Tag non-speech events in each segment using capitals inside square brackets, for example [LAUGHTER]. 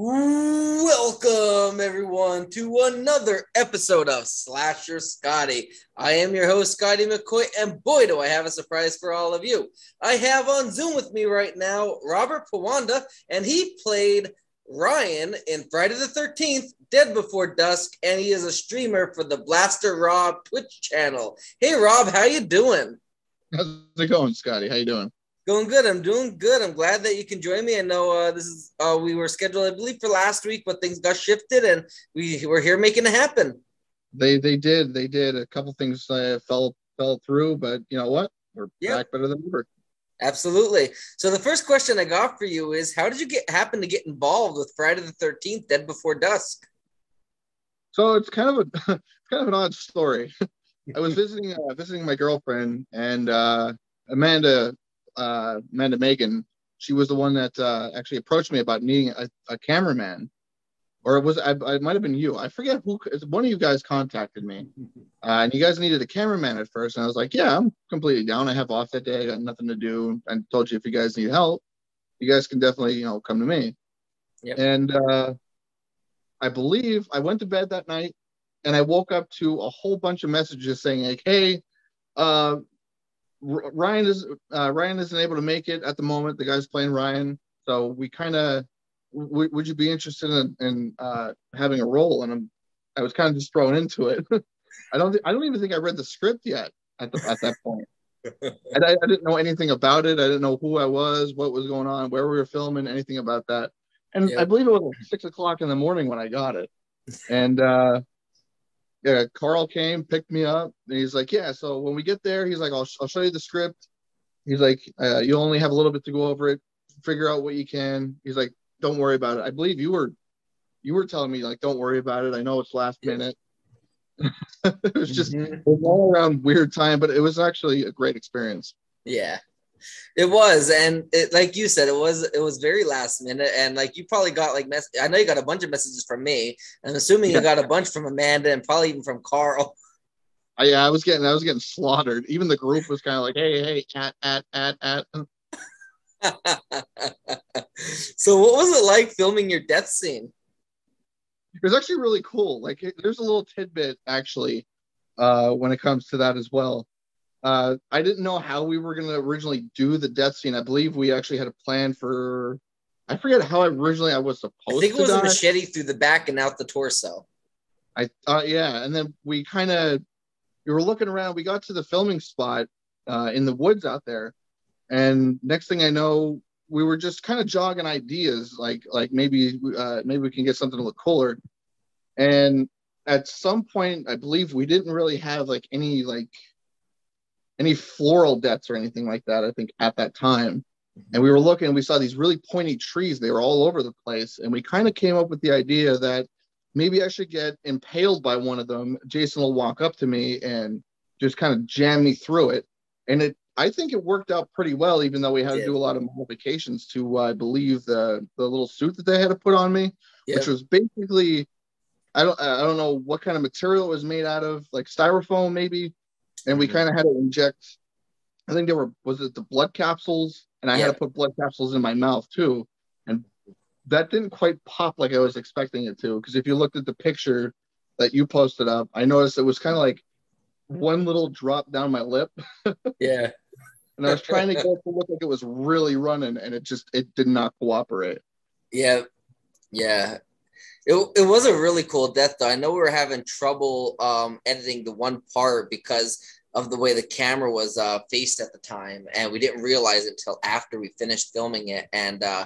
Welcome, everyone, to another episode of Slasher Scotty. I am your host, Scotty McCoy, and boy, do I have a surprise for all of you. I have on Zoom with me right now Robert Pawanda, and he played Ryan in Friday the 13th, Dead Before Dusk, and he is a streamer for the Blaster Rob Twitch channel. Hey, Rob, how you doing? How's it going, Scotty? How you doing? Going good. I'm doing good. I'm glad that you can join me. I know uh, this is uh, we were scheduled, I believe, for last week, but things got shifted, and we were here making it happen. They they did they did a couple things uh, fell fell through, but you know what? We're back better than ever. Absolutely. So the first question I got for you is, how did you get happen to get involved with Friday the Thirteenth, Dead Before Dusk? So it's kind of a [LAUGHS] it's kind of an odd story. [LAUGHS] I was visiting uh, visiting my girlfriend and uh, Amanda uh, Amanda Megan, she was the one that uh, actually approached me about needing a, a cameraman, or it was I, it might have been you. I forget who. One of you guys contacted me, [LAUGHS] uh, and you guys needed a cameraman at first, and I was like, yeah, I'm completely down. I have off that day. I got nothing to do. I told you if you guys need help, you guys can definitely you know come to me. Yep. And uh, I believe I went to bed that night, and I woke up to a whole bunch of messages saying like, hey. Uh, Ryan is uh, Ryan isn't able to make it at the moment. The guy's playing Ryan, so we kind of w- would you be interested in, in uh, having a role? And I'm, I was kind of just thrown into it. [LAUGHS] I don't th- I don't even think I read the script yet at the, at that point. [LAUGHS] and I, I, didn't know anything about it. I didn't know who I was, what was going on, where we were filming, anything about that. And I believe it was like six o'clock in the morning when I got it. And uh, yeah, Carl came, picked me up, and he's like, "Yeah." So when we get there, he's like, "I'll, I'll show you the script." He's like, uh, "You only have a little bit to go over it. Figure out what you can." He's like, "Don't worry about it." I believe you were, you were telling me like, "Don't worry about it." I know it's last minute. [LAUGHS] it was just mm-hmm. all around weird time, but it was actually a great experience. Yeah, it was, and it, like you said, it was it was very last minute, and like you probably got like mess. I know you got a bunch of messages from me. I'm assuming you got a bunch from Amanda and probably even from Carl. I, [LAUGHS] yeah, I was getting I was getting slaughtered. Even the group was kind of like, hey, hey, at at at at. [LAUGHS] so, what was it like filming your death scene? It was actually really cool. Like, there's a little tidbit actually uh, when it comes to that as well. Uh, I didn't know how we were going to originally do the death scene. I believe we actually had a plan for. I forget how originally I was supposed. I think it was a machete through the back and out the torso. I uh, yeah, and then we kind of we were looking around. We got to the filming spot uh, in the woods out there, and next thing I know, we were just kind of jogging ideas, like like maybe uh, maybe we can get something to look cooler. And at some point, I believe we didn't really have like any like any floral debts or anything like that, I think, at that time. And we were looking, we saw these really pointy trees. They were all over the place. And we kind of came up with the idea that maybe I should get impaled by one of them. Jason will walk up to me and just kind of jam me through it. And it, I think it worked out pretty well, even though we had to do a lot of modifications to, uh, I believe, the the little suit that they had to put on me, yeah. which was basically, I don't, I don't know what kind of material it was made out of, like styrofoam maybe, and we mm-hmm. kind of had to inject. I think there were was it the blood capsules, and I yeah. had to put blood capsules in my mouth too, and that didn't quite pop like I was expecting it to. Because if you looked at the picture that you posted up, I noticed it was kind of like one little drop down my lip. [LAUGHS] yeah. and I was trying to get it to look like it was really running, and it just it did not cooperate. Yeah, yeah. It, it was a really cool death though. I know we were having trouble um, editing the one part because of the way the camera was uh, faced at the time, and we didn't realize it until after we finished filming it. And uh,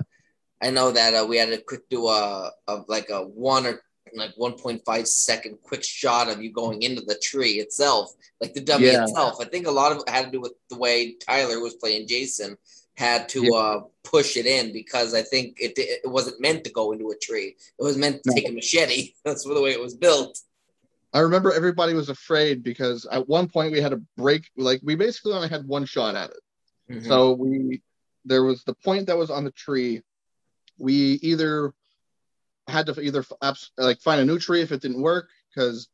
I know that uh, we had to quick do a, a like a one or like 1.5 second quick shot of you going into the tree itself, like the dummy yeah. itself. I think a lot of it had to do with the way Tyler was playing Jason had to yeah. uh, push it in because I think it, it wasn't meant to go into a tree. It was meant to no. take a machete. [LAUGHS] That's the way it was built. I remember everybody was afraid because at one point we had a break. Like we basically only had one shot at it. Mm-hmm. So we there was the point that was on the tree. We either had to either like find a new tree if it didn't work because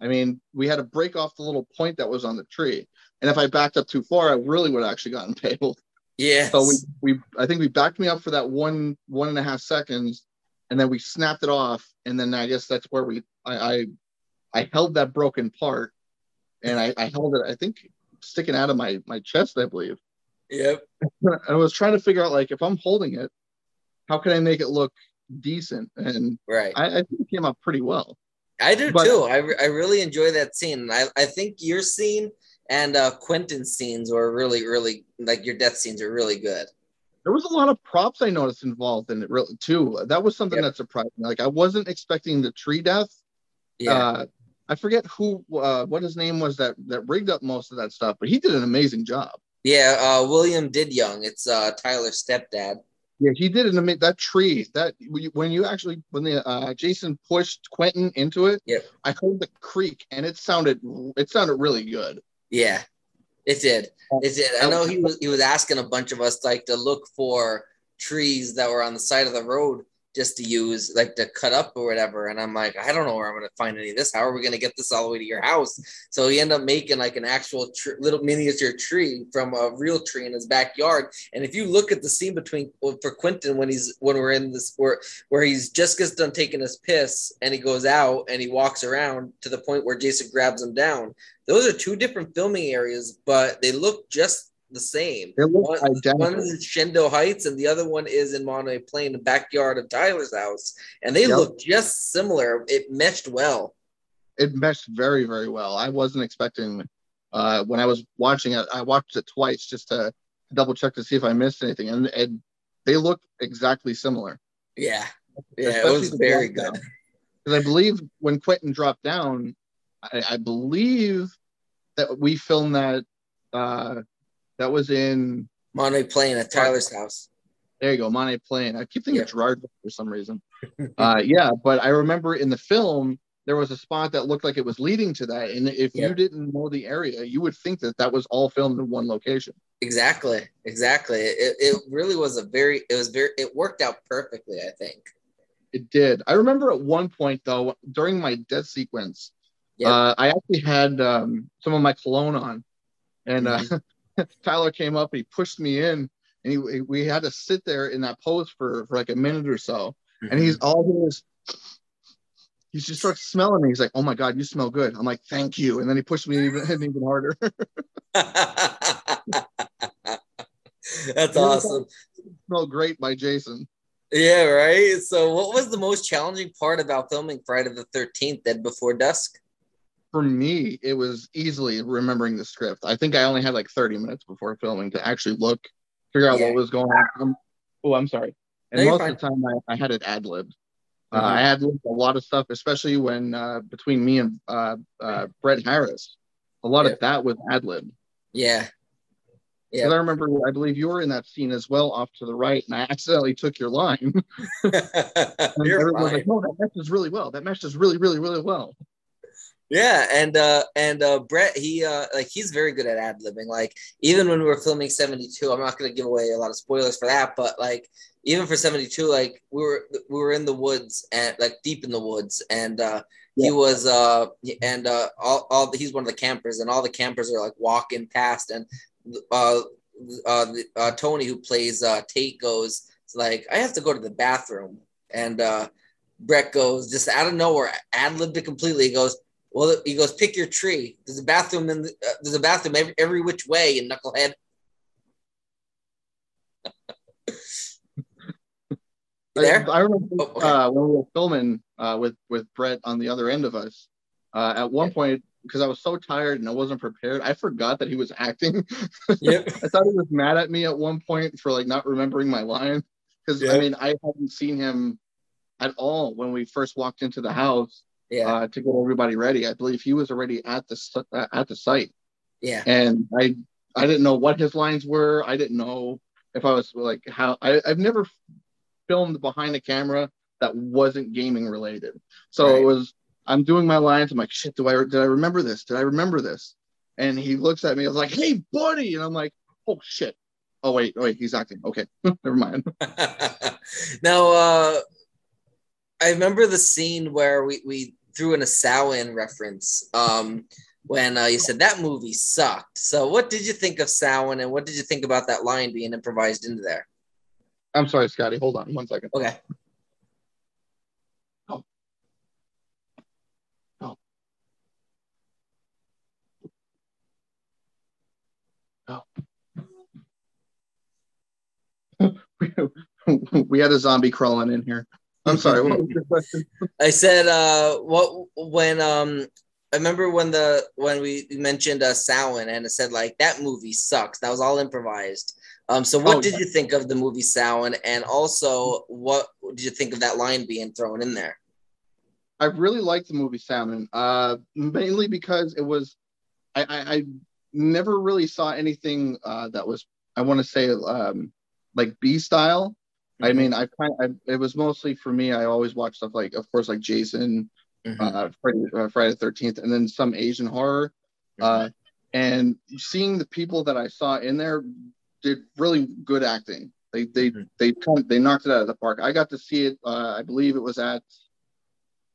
I mean we had to break off the little point that was on the tree. And if I backed up too far, I really would have actually gotten [LAUGHS] impaled. Yeah. So we, we I think we backed me up for that one one and a half seconds, and then we snapped it off, and then I guess that's where we I I, I held that broken part, and I, I held it I think sticking out of my my chest I believe. Yep. [LAUGHS] I was trying to figure out like if I'm holding it, how can I make it look decent? And Right. I, I think it came out pretty well. I do But- too. I, I really enjoy that scene. I, I think your scene and uh, Quentin's scenes were really, really like your death scenes are really good. There was a lot of props I noticed involved in it really too. That was something Yep. that surprised me. Like I wasn't expecting the tree death. Yeah. Uh, I forget who uh, what his name was that that rigged up most of that stuff, but he did an amazing job. yeah. Uh, William did young. It's uh, Tyler's stepdad. Yeah, he did an amazing that tree that when you, actually when the uh, Jason pushed Quentin into it. Yep. I heard the creak and it sounded it sounded really good. Yeah, it did. It did. I know he was he was asking a bunch of us like to look for trees that were on the side of the road just to use like to cut up or whatever. And I'm like, I don't know where I'm gonna find any of this. How are we gonna get this all the way to your house? So he ended up making like an actual tr- little miniature tree from a real tree in his backyard. And if you look at the scene between for Quentin when he's when we're in this where where he's just gets done taking his piss and he goes out and he walks around to the point where Jason grabs him down. Those are two different filming areas, but they look just the same. They look One, identical. is in Shendo Heights and the other one is in Monterey Plain, the backyard of Tyler's house. And they Yep. look just similar. It meshed well. it meshed very very well. I wasn't expecting uh, when I was watching it. I watched it twice just to double check to see if I missed anything, and, and they look exactly similar. Yeah. Yeah, it was very good. [LAUGHS] Because I believe when Quentin dropped down, I, I believe that we filmed that. Uh, that was in Monterey Plain at Tyler's house. there you go, Monte Plain. I keep thinking Yeah. Gerard for some reason. [LAUGHS] uh, yeah, but I remember in the film there was a spot that looked like it was leading to that, and if Yeah. you didn't know the area, you would think that that was all filmed in one location. Exactly. Exactly. It, it really was a very it was very it worked out perfectly, I think. It did. I remember at one point though, during my death sequence, uh, I actually had um, some of my cologne on, and uh, [LAUGHS] [LAUGHS] Tyler came up and he pushed me in, and he, we had to sit there in that pose for, for like a minute or so. and he's mm-hmm. all he was he just starts smelling me. He's like, "Oh my god, you smell good." I'm like, "Thank you," and then he pushed me even [LAUGHS] even harder. [LAUGHS] That's awesome. Smell great by Jason. Yeah, right. So, what was the most challenging part about filming Friday the 13th, Dead Before Dusk? For me, it was easily remembering the script. I think I only had like 30 minutes before filming to actually look, figure out Yeah. what was going on. Oh, I'm sorry. And No, most of the time, I, I had it ad libbed. Uh, Mhm. I had libbed a lot of stuff, especially when uh, between me and uh, uh, Brett Harris, a lot Yeah. of that was ad libbed. Yeah. Yeah. I remember, I believe you were in that scene as well, off to the right, and I accidentally took your line. [LAUGHS] And You're everyone was like, "No, that meshes really well. That meshes really, really, really well." Yeah, and uh and uh Brett he uh like he's very good at ad libbing. Like even when we were filming 72, I'm not gonna give away a lot of spoilers for that, but like even for 72, like we were we were in the woods and like deep in the woods and uh he was uh and uh all, all the, he's one of the campers and all the campers are like walking past and uh uh, uh Tony who plays uh Tate goes like I have to go to the bathroom. And uh Brett goes just out of nowhere ad libbed it completely. He goes well, he goes, pick your tree. There's a bathroom in the, uh, there's a bathroom every, every which way in Knucklehead. [LAUGHS] There? I, I remember Oh, okay. uh, when we were filming uh, with with Brett on the other end of us. Uh, at one point, because I was so tired and I wasn't prepared, I forgot that he was acting. [LAUGHS] Yep. I thought he was mad at me at one point for like not remembering my line. Because Yeah. I mean, I hadn't seen him at all when we first walked into the house Yeah. uh, to get everybody ready. I believe he was already at the uh, at the site. Yeah. and I I didn't know what his lines were. I didn't know if I was like how I, I've never filmed behind a camera that wasn't gaming related. So Right. it was I'm doing my lines. I'm like, shit, do I did I remember this? Did I remember this? And he looks at me. I was like, hey, buddy, and I'm like, oh shit. Oh wait, wait, he's acting. Okay, [LAUGHS] never mind. [LAUGHS] now, uh, I remember the scene where we, we threw in a Samhain reference um, when uh, you said that movie sucked. So, what did you think of Samhain, and what did you think about that line being improvised into there? I'm sorry, Scotty. Hold on one second. Okay. Oh. Oh. Oh. [LAUGHS] we had a zombie crawling in here. I'm sorry. What was [LAUGHS] your question? I said, uh, what when um, I remember when the when we mentioned uh, Samhain and it said like that movie sucks. That was all improvised. Um, so what oh, did yeah. you think of the movie Samhain, and also what did you think of that line being thrown in there? I really liked the movie Samhain, uh, mainly because it was I, I, I never really saw anything uh, that was I want to say um, like B style. Mm-hmm. I mean, I kind of, it was mostly for me. I always watch stuff like, of course, like Jason, mm-hmm. uh, Friday, uh, Friday the Thirteenth, and then some Asian horror. Mm-hmm. Uh, and seeing the people that I saw in there did really good acting. They they mm-hmm. they they knocked it out of the park. I got to see it. Uh, I believe it was at,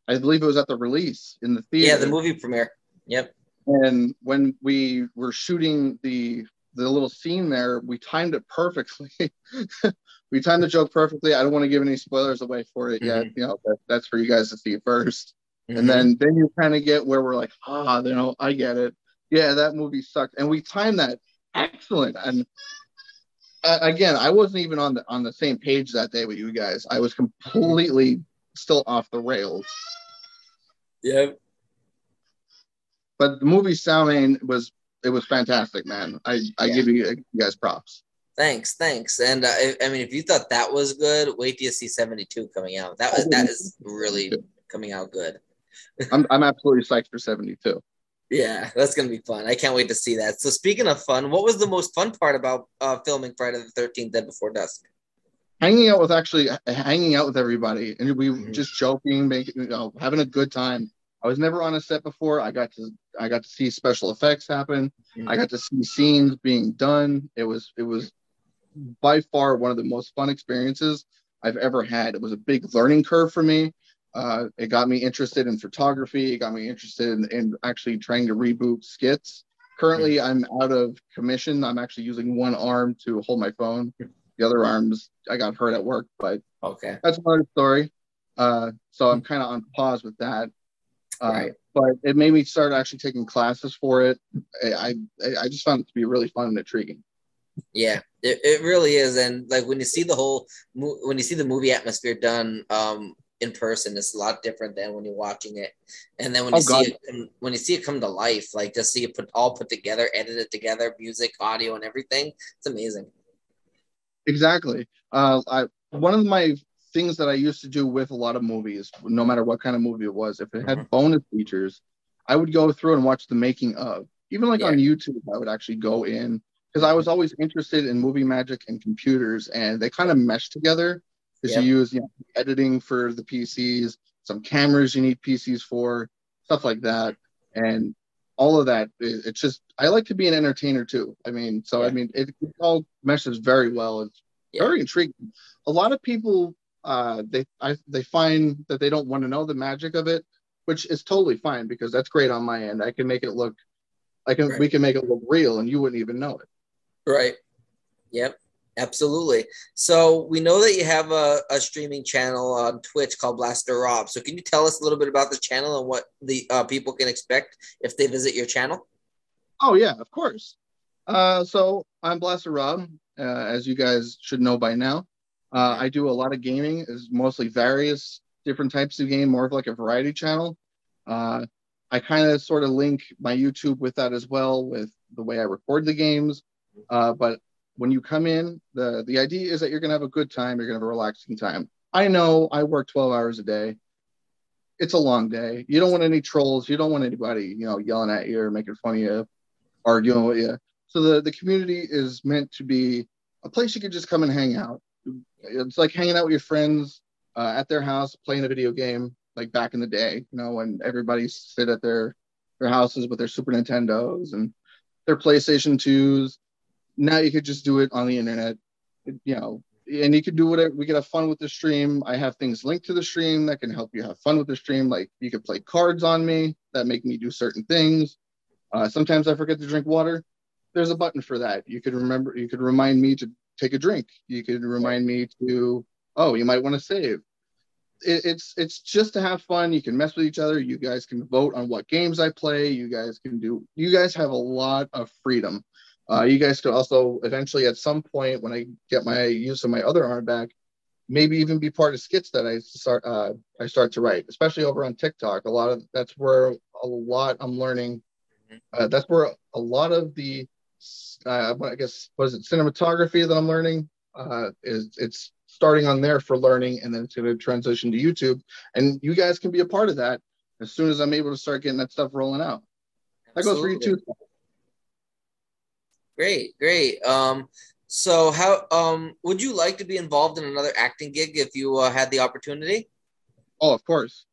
I believe it was at the release in the theater. Yeah, the movie premiere. Yep. And when we were shooting the the little scene there, we timed it perfectly. [LAUGHS] we timed the joke perfectly. I don't want to give any spoilers away for it yet. Mm-hmm. You know, that, that's for you guys to see 1st mm-hmm. And then then you kind of get where we're like, ah, you know, I get it. Yeah, that movie sucked. And we timed that excellent. And uh, again, I wasn't even on the on the same page that day with you guys. I was completely still off the rails. Yeah. But the movie Samhain was it was fantastic, man. I I yeah. give you, you, guys props. Thanks, thanks. And uh, I, I, mean, if you thought that was good, wait till you see seventy two coming out. That was that is really coming out good. [LAUGHS] I'm I'm absolutely psyched for seventy two. Yeah, that's gonna be fun. I can't wait to see that. So speaking of fun, what was the most fun part about uh, filming Friday the Thirteenth: Dead Before Dusk? Hanging out with actually hanging out with everybody, and we mm-hmm. just joking, making you know, having a good time. I was never on a set before. I got to I got to see special effects happen. Mm-hmm. I got to see scenes being done. It was it was by far one of the most fun experiences I've ever had. It was a big learning curve for me. Uh, it got me interested in photography. It got me interested in, in actually trying to reboot skits. Currently, mm-hmm. I'm out of commission. I'm actually using one arm to hold my phone. The other arms, I got hurt at work, but okay, that's another story. Uh, so I'm kind of on pause with that. Uh, right. But it made me start actually taking classes for it. I, I, I just found it to be really fun and intriguing. Yeah, it, it really is. And like when you see the whole, when you see the movie atmosphere done um, in person, it's a lot different than when you're watching it. And then when you oh, see it, when you see it come to life, like just see it put all put together, edited together, music, audio, and everything, it's amazing. Exactly. Uh, I one of my things that I used to do with a lot of movies, no matter what kind of movie it was, if it had mm-hmm. bonus features, I would go through and watch the making of. Even like yeah. on YouTube, I would actually go in because I was always interested in movie magic and computers, and they kind of mesh together because you use you know, editing for the PCs, some cameras you need PCs for, stuff like that, and all of that. It, it's just I like to be an entertainer too. I mean, so yeah. I mean, it, it, all meshes very well. It's very intriguing. A lot of people uh, they I, they find that they don't want to know the magic of it, which is totally fine because that's great on my end. I can make it look, I can right. we can make it look real, and you wouldn't even know it. Right. Yep. Absolutely. So we know that you have a, a streaming channel on Twitch called Blaster Rob. So can you tell us a little bit about the channel and what the uh, people can expect if they visit your channel? Oh yeah, of course. Uh, so I'm Blaster Rob, uh, as you guys should know by now. Uh, I do a lot of gaming, is mostly various different types of game, more of like a variety channel. Uh, I kind of sort of link my YouTube with that as well, with the way I record the games. Uh, but when you come in, the the idea is that you're gonna have a good time, you're gonna have a relaxing time. I know I work 12 hours a day. It's a long day. You don't want any trolls. You don't want anybody, you know, yelling at you or making fun of you, arguing with you. So the the community is meant to be a place you can just come and hang out it's like hanging out with your friends uh, at their house playing a video game like back in the day you know when everybody sit at their their houses with their super nintendos and their playstation 2s now you could just do it on the internet you know and you could do whatever we could have fun with the stream. I have things linked to the stream that can help you have fun with the stream like you could play cards on me that make me do certain things. Uh, sometimes i forget to drink water. There's a button for that. You could remember you could remind me to take a drink. You could remind me to, oh, you might want to save. It, it's it's just to have fun. You can mess with each other. You guys can vote on what games I play. You guys can do. You guys have a lot of freedom. Uh, you guys could also eventually, at some point, when I get my use of my other arm back, maybe even be part of skits that I start uh, I start to write, especially over on TikTok. A lot of that's where a lot I'm learning. Mm-hmm. Uh, that's where a lot of the uh, I guess was it cinematography that I'm learning uh, is it's starting on there for learning, and then it's going to transition to YouTube. And you guys can be a part of that as soon as I'm able to start getting that stuff rolling out. That goes for you too. Great, great. Um, so how um would you like to be involved in another acting gig if you uh, had the opportunity? Oh, of course.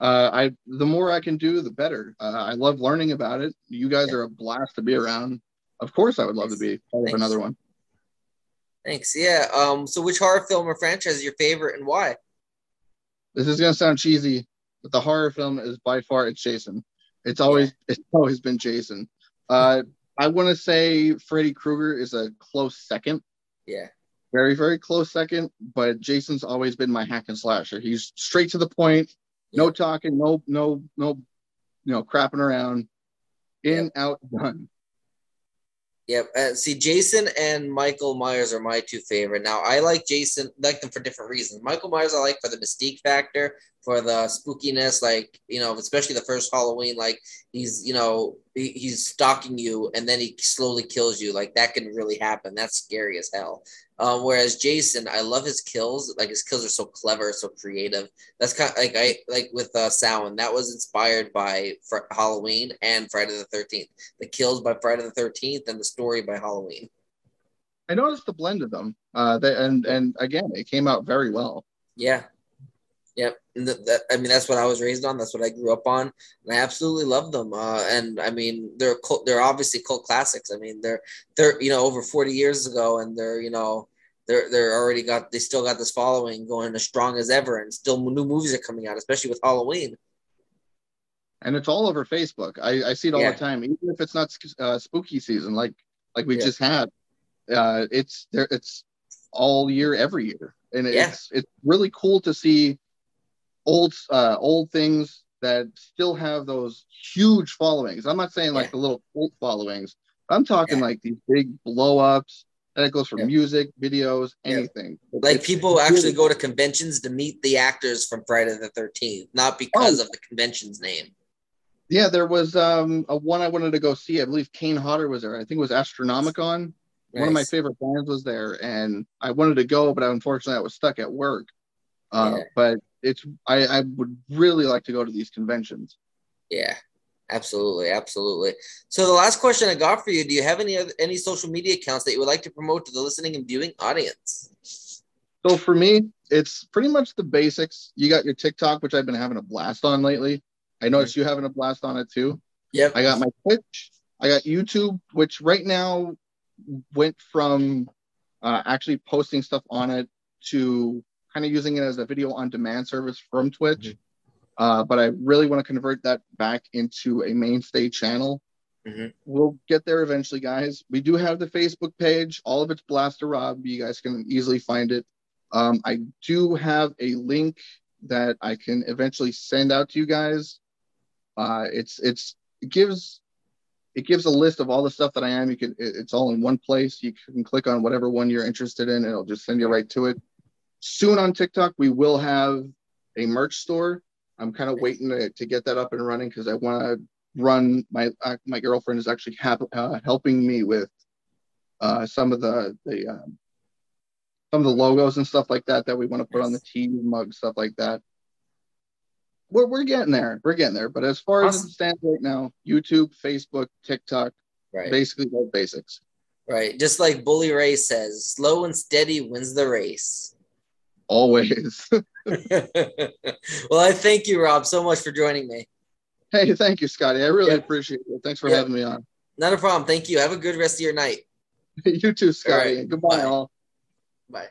Uh, I the more I can do, the better. Uh, I love learning about it. You guys are a blast to be around. Of course, I would love Thanks. to be part of another one. Thanks. Yeah. Um. So, which horror film or franchise is your favorite, and why? This is gonna sound cheesy, but the horror film is by far it's Jason. It's always it's always been Jason. Uh, I want to say Freddy Krueger is a close second. Yeah. Very, very close second, but Jason's always been my hack and slasher. He's straight to the point, yeah. no talking, no, no, no, you know, crapping around. In, yeah. out, done. Yep. Uh, see, Jason and Michael Myers are my two favorite. Now, I like Jason, like them for different reasons. Michael Myers, I like for the mystique factor, for the spookiness, like you know, especially the first Halloween. Like he's, you know, he, he's stalking you, and then he slowly kills you. Like that can really happen. That's scary as hell. Um, whereas Jason, I love his kills. Like his kills are so clever, so creative. That's kind of like I like with uh, Samhain. That was inspired by Fr- Halloween and Friday the Thirteenth. The kills by Friday the Thirteenth and the story by Halloween. I noticed the blend of them, uh, they, and and again, it came out very well. Yeah, Yep, and that, I mean that's what I was raised on. That's what I grew up on, and I absolutely love them. Uh, and I mean they're cult, they're obviously cult classics. I mean they're they're you know over forty years ago, and they're you know they're they're already got they still got this following going as strong as ever, and still new movies are coming out, especially with Halloween. And it's all over Facebook. I, I see it all yeah. the time, even if it's not uh, spooky season, like like we yeah. just had. Uh, it's there. It's all year, every year, and it's yeah. it's really cool to see old uh, old things that still have those huge followings. I'm not saying like the little cult followings. I'm talking like these big blow ups. That goes for yeah. music, videos, anything. Like it's, people actually go to conventions to meet the actors from Friday the 13th, not because oh. of the convention's name. Yeah, there was um, a one I wanted to go see. I believe Kane Hodder was there. I think it was Astronomicon. Nice. One of my favorite bands was there, and I wanted to go, but unfortunately I was stuck at work. Uh, yeah. But it's I, I would really like to go to these conventions. Yeah, absolutely, absolutely. So the last question I got for you: Do you have any other, any social media accounts that you would like to promote to the listening and viewing audience? So for me, it's pretty much the basics. You got your TikTok, which I've been having a blast on lately. I noticed you having a blast on it too. Yep. I got my Twitch. I got YouTube, which right now went from uh, actually posting stuff on it to kind of using it as a video on demand service from Twitch. Mm-hmm. Uh, but I really want to convert that back into a mainstay channel. Mm-hmm. We'll get there eventually, guys. We do have the Facebook page. All of it's Blaster Rob. You guys can easily find it. Um, I do have a link that I can eventually send out to you guys. Uh, it's it's it gives it gives a list of all the stuff that I am. You can it, it's all in one place. You can click on whatever one you're interested in. and It'll just send you right to it soon on TikTok, we will have a merch store. I'm kind of waiting to, to get that up and running because I want to run. My uh, my girlfriend is actually ha- uh, helping me with uh, some of the the um, some of the logos and stuff like that that we want to put on the tea mug stuff like that. We're we're getting there. We're getting there. But as far awesome. as it stands right now, YouTube, Facebook, TikTok, right. basically those basics. Right. Just like Bully Ray says, slow and steady wins the race always. [LAUGHS] [LAUGHS] well, I thank you, Rob, so much for joining me. Hey, thank you, Scotty. I really appreciate it. Thanks for having me on. Not a problem. Thank you. Have a good rest of your night. [LAUGHS] you too, Scotty. Right. Goodbye, Bye. all. Bye.